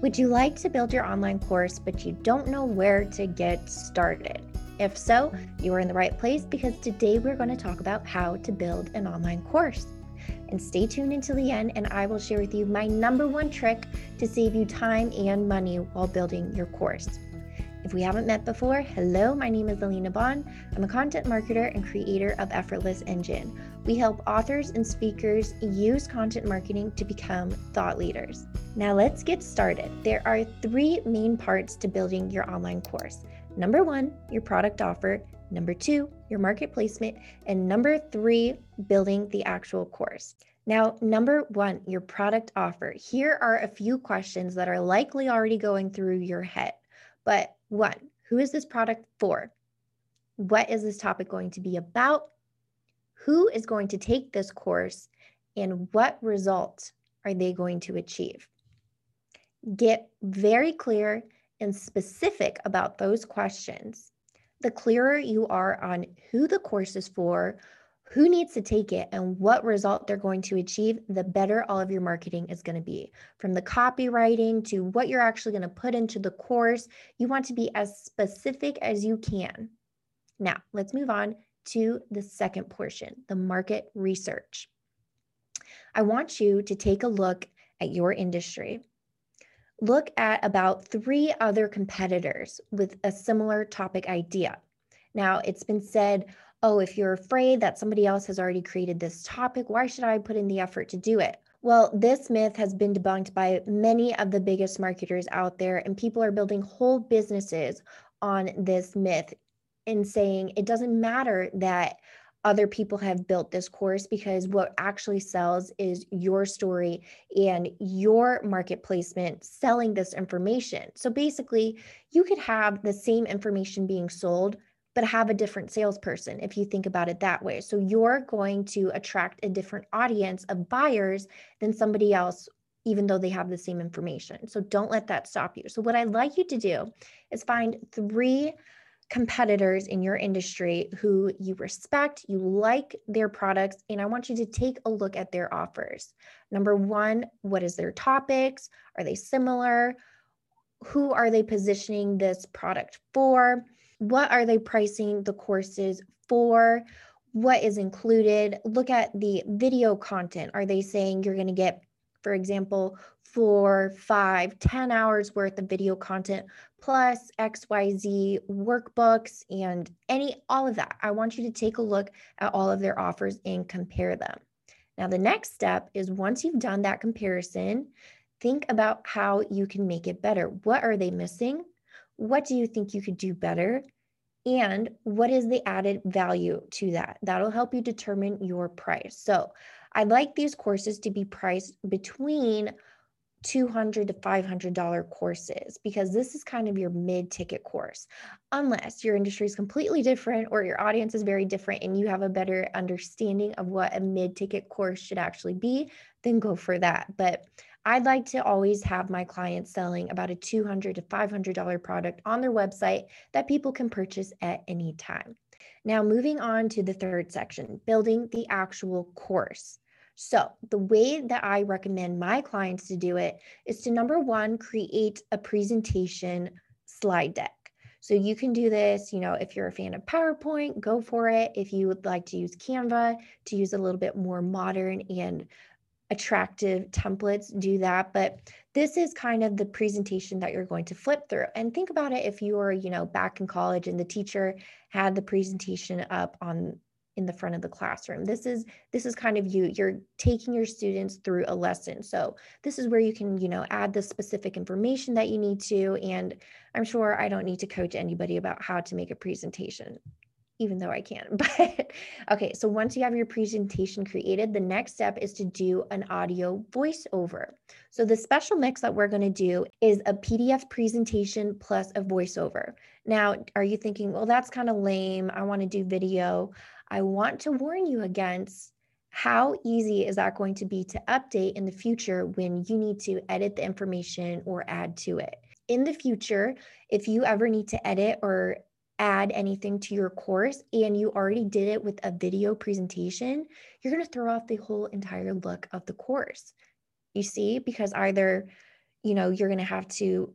Would you like to build your online course, but you don't know where to get started? If so, you are in the right place because today we're going to talk about how to build an online course. And stay tuned until the end, and I will share with you my number one trick to save you time and money while building your course. If we haven't met before, hello, my name is Alina Bond. I'm a content marketer and creator of Effortless Engine. We help authors and speakers use content marketing to become thought leaders. Now, let's get started. There are three main parts to building your online course. Number one, your product offer. Number two, your market placement. And number three, building the actual course. Now, number one, your product offer. Here are a few questions that are likely already going through your head. But one, who is this product for? What is this topic going to be about? Who is going to take this course? And what result are they going to achieve? Get very clear and specific about those questions. The clearer you are on who the course is for, who needs to take it and what result they're going to achieve, the better all of your marketing is going to be. From the copywriting to what you're actually going to put into the course, you want to be as specific as you can. Now, let's move on to the second portion the market research. I want you to take a look at your industry. Look at about three other competitors with a similar topic idea. Now, it's been said, oh, if you're afraid that somebody else has already created this topic, why should I put in the effort to do it? Well, this myth has been debunked by many of the biggest marketers out there, and people are building whole businesses on this myth and saying it doesn't matter that other people have built this course because what actually sells is your story and your market placement selling this information. So basically, you could have the same information being sold but have a different salesperson if you think about it that way. So you're going to attract a different audience of buyers than somebody else, even though they have the same information. So don't let that stop you. So, what I'd like you to do is find three competitors in your industry who you respect, you like their products, and I want you to take a look at their offers. Number one, what is their topics? Are they similar? Who are they positioning this product for? What are they pricing the courses for? What is included? Look at the video content. Are they saying you're going to get, for example, four, five, ten hours worth of video content plus XYZ workbooks and any, all of that? I want you to take a look at all of their offers and compare them. Now, the next step is once you've done that comparison, think about how you can make it better. What are they missing? What do you think you could do better? And what is the added value to that? That'll help you determine your price. So I'd like these courses to be priced between 200 to 500 dollar courses because this is kind of your mid-ticket course unless your industry is completely different or your audience is very different and you have a better understanding of what a mid-ticket course should actually be then go for that but I'd like to always have my clients selling about a 200 to $500 product on their website that people can purchase at any time. Now, moving on to the third section, building the actual course. So, the way that I recommend my clients to do it is to number one, create a presentation slide deck. So you can do this, you know, if you're a fan of PowerPoint, go for it. If you would like to use Canva to use a little bit more modern and attractive templates do that but this is kind of the presentation that you're going to flip through. And think about it if you were you know back in college and the teacher had the presentation up on in the front of the classroom. This is this is kind of you you're taking your students through a lesson. So this is where you can you know add the specific information that you need to and i'm sure i don't need to coach anybody about how to make a presentation even though I can. But okay, so once you have your presentation created, the next step is to do an audio voiceover. So the special mix that we're going to do is a PDF presentation plus a voiceover. Now, are you thinking, well, that's kind of lame. I want to do video. I want to warn you against how easy is that going to be to update in the future when you need to edit the information or add to it? In the future, if you ever need to edit or add anything to your course and you already did it with a video presentation, you're going to throw off the whole entire look of the course. You see, because either you know, you're going to have to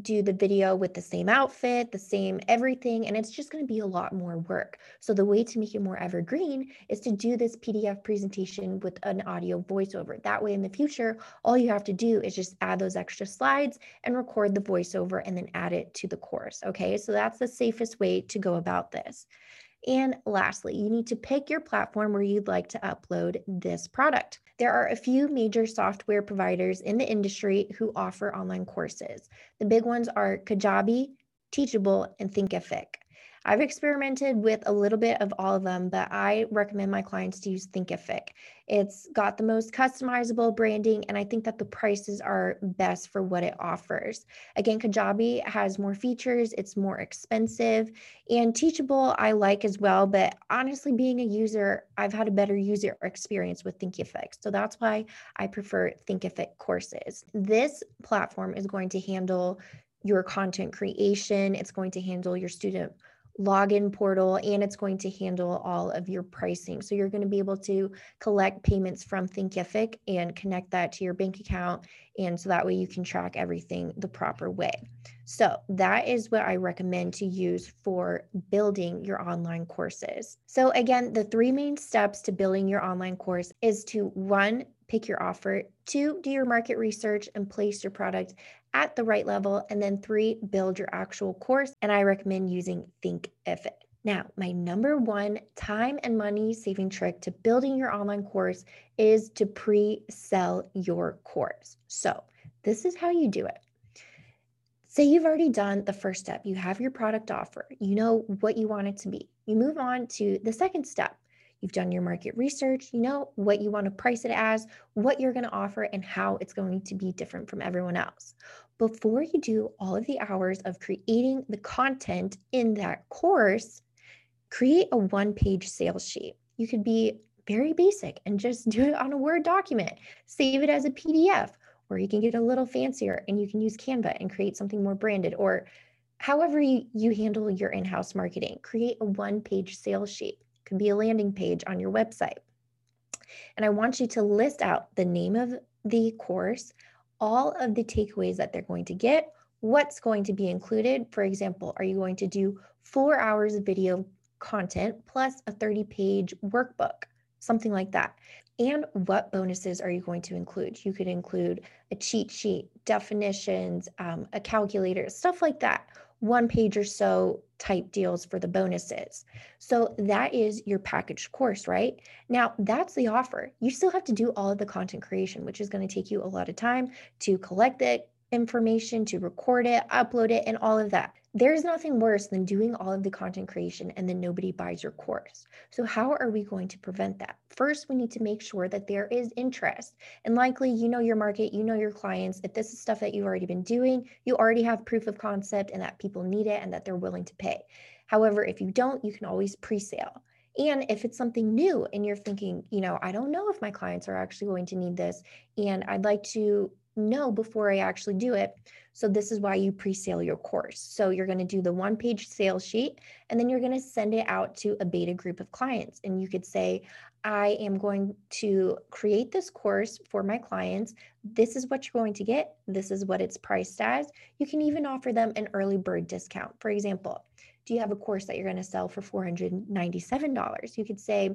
do the video with the same outfit, the same everything, and it's just going to be a lot more work. So, the way to make it more evergreen is to do this PDF presentation with an audio voiceover. That way, in the future, all you have to do is just add those extra slides and record the voiceover and then add it to the course. Okay, so that's the safest way to go about this. And lastly, you need to pick your platform where you'd like to upload this product. There are a few major software providers in the industry who offer online courses. The big ones are Kajabi, Teachable, and Thinkific. I've experimented with a little bit of all of them, but I recommend my clients to use Thinkific. It's got the most customizable branding, and I think that the prices are best for what it offers. Again, Kajabi has more features, it's more expensive, and Teachable I like as well, but honestly, being a user, I've had a better user experience with Thinkific. So that's why I prefer Thinkific courses. This platform is going to handle your content creation, it's going to handle your student login portal and it's going to handle all of your pricing. So you're going to be able to collect payments from Thinkific and connect that to your bank account. And so that way you can track everything the proper way. So that is what I recommend to use for building your online courses. So again, the three main steps to building your online course is to one, pick your offer, two, do your market research and place your product at the right level. And then three, build your actual course. And I recommend using Thinkific. Now, my number one time and money saving trick to building your online course is to pre sell your course. So, this is how you do it. Say you've already done the first step, you have your product offer, you know what you want it to be. You move on to the second step, You've done your market research, you know what you want to price it as, what you're going to offer, and how it's going to be different from everyone else. Before you do all of the hours of creating the content in that course, create a one page sales sheet. You could be very basic and just do it on a Word document, save it as a PDF, or you can get a little fancier and you can use Canva and create something more branded or however you, handle your in house marketing. Create a one page sales sheet could be a landing page on your website. And I want you to list out the name of the course, all of the takeaways that they're going to get, what's going to be included. For example, are you going to do four hours of video content plus a 30 page workbook, something like that? And what bonuses are you going to include? You could include a cheat sheet, definitions, um, a calculator, stuff like that one page or so type deals for the bonuses. So that is your packaged course, right? Now, that's the offer. You still have to do all of the content creation, which is going to take you a lot of time to collect the information, to record it, upload it, and all of that. There's nothing worse than doing all of the content creation and then nobody buys your course. So, how are we going to prevent that? First, we need to make sure that there is interest. And likely, you know your market, you know your clients. If this is stuff that you've already been doing, you already have proof of concept and that people need it and that they're willing to pay. However, if you don't, you can always pre sale. And if it's something new and you're thinking, you know, I don't know if my clients are actually going to need this, and I'd like to know before I actually do it. So this is why you pre-sale your course. So you're going to do the one-page sales sheet and then you're going to send it out to a beta group of clients and you could say I am going to create this course for my clients. This is what you're going to get. This is what it's priced as. You can even offer them an early bird discount. For example, do you have a course that you're going to sell for $497? You could say,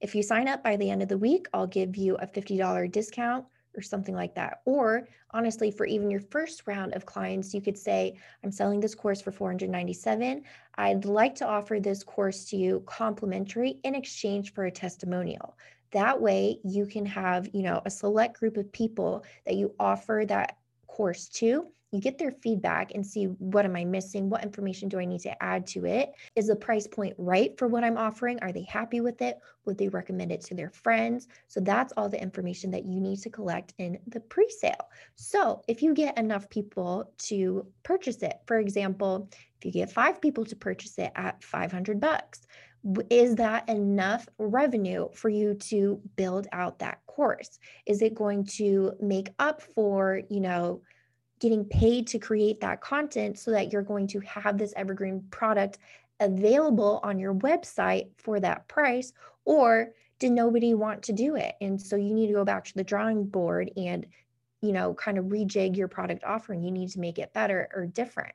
if you sign up by the end of the week, I'll give you a $50 discount or something like that. Or honestly, for even your first round of clients, you could say, I'm selling this course for 497. I'd like to offer this course to you complimentary in exchange for a testimonial. That way you can have, you know, a select group of people that you offer that course to you get their feedback and see what am I missing? What information do I need to add to it? Is the price point right for what I'm offering? Are they happy with it? Would they recommend it to their friends? So that's all the information that you need to collect in the pre sale. So if you get enough people to purchase it, for example, if you get five people to purchase it at 500 bucks, is that enough revenue for you to build out that course? Is it going to make up for, you know, getting paid to create that content so that you're going to have this evergreen product available on your website for that price or did nobody want to do it and so you need to go back to the drawing board and you know, kind of rejig your product offering. You need to make it better or different.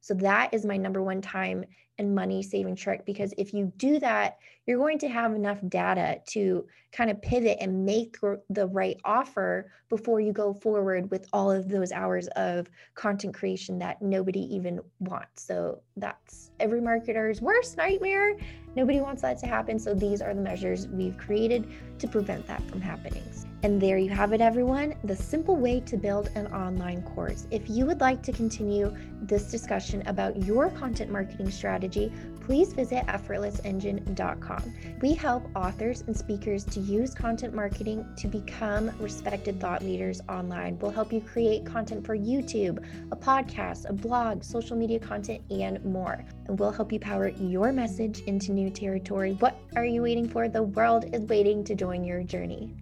So that is my number one time and money saving trick because if you do that, you're going to have enough data to kind of pivot and make the right offer before you go forward with all of those hours of content creation that nobody even wants. So that's every marketer's worst nightmare. Nobody wants that to happen. So these are the measures we've created to prevent that from happening. And there you have it, everyone the simple way to build an online course. If you would like to continue this discussion about your content marketing strategy, please visit effortlessengine.com. We help authors and speakers to use content marketing to become respected thought leaders online. We'll help you create content for YouTube, a podcast, a blog, social media content, and more. And we'll help you power your message into new territory. What are you waiting for? The world is waiting to join your journey.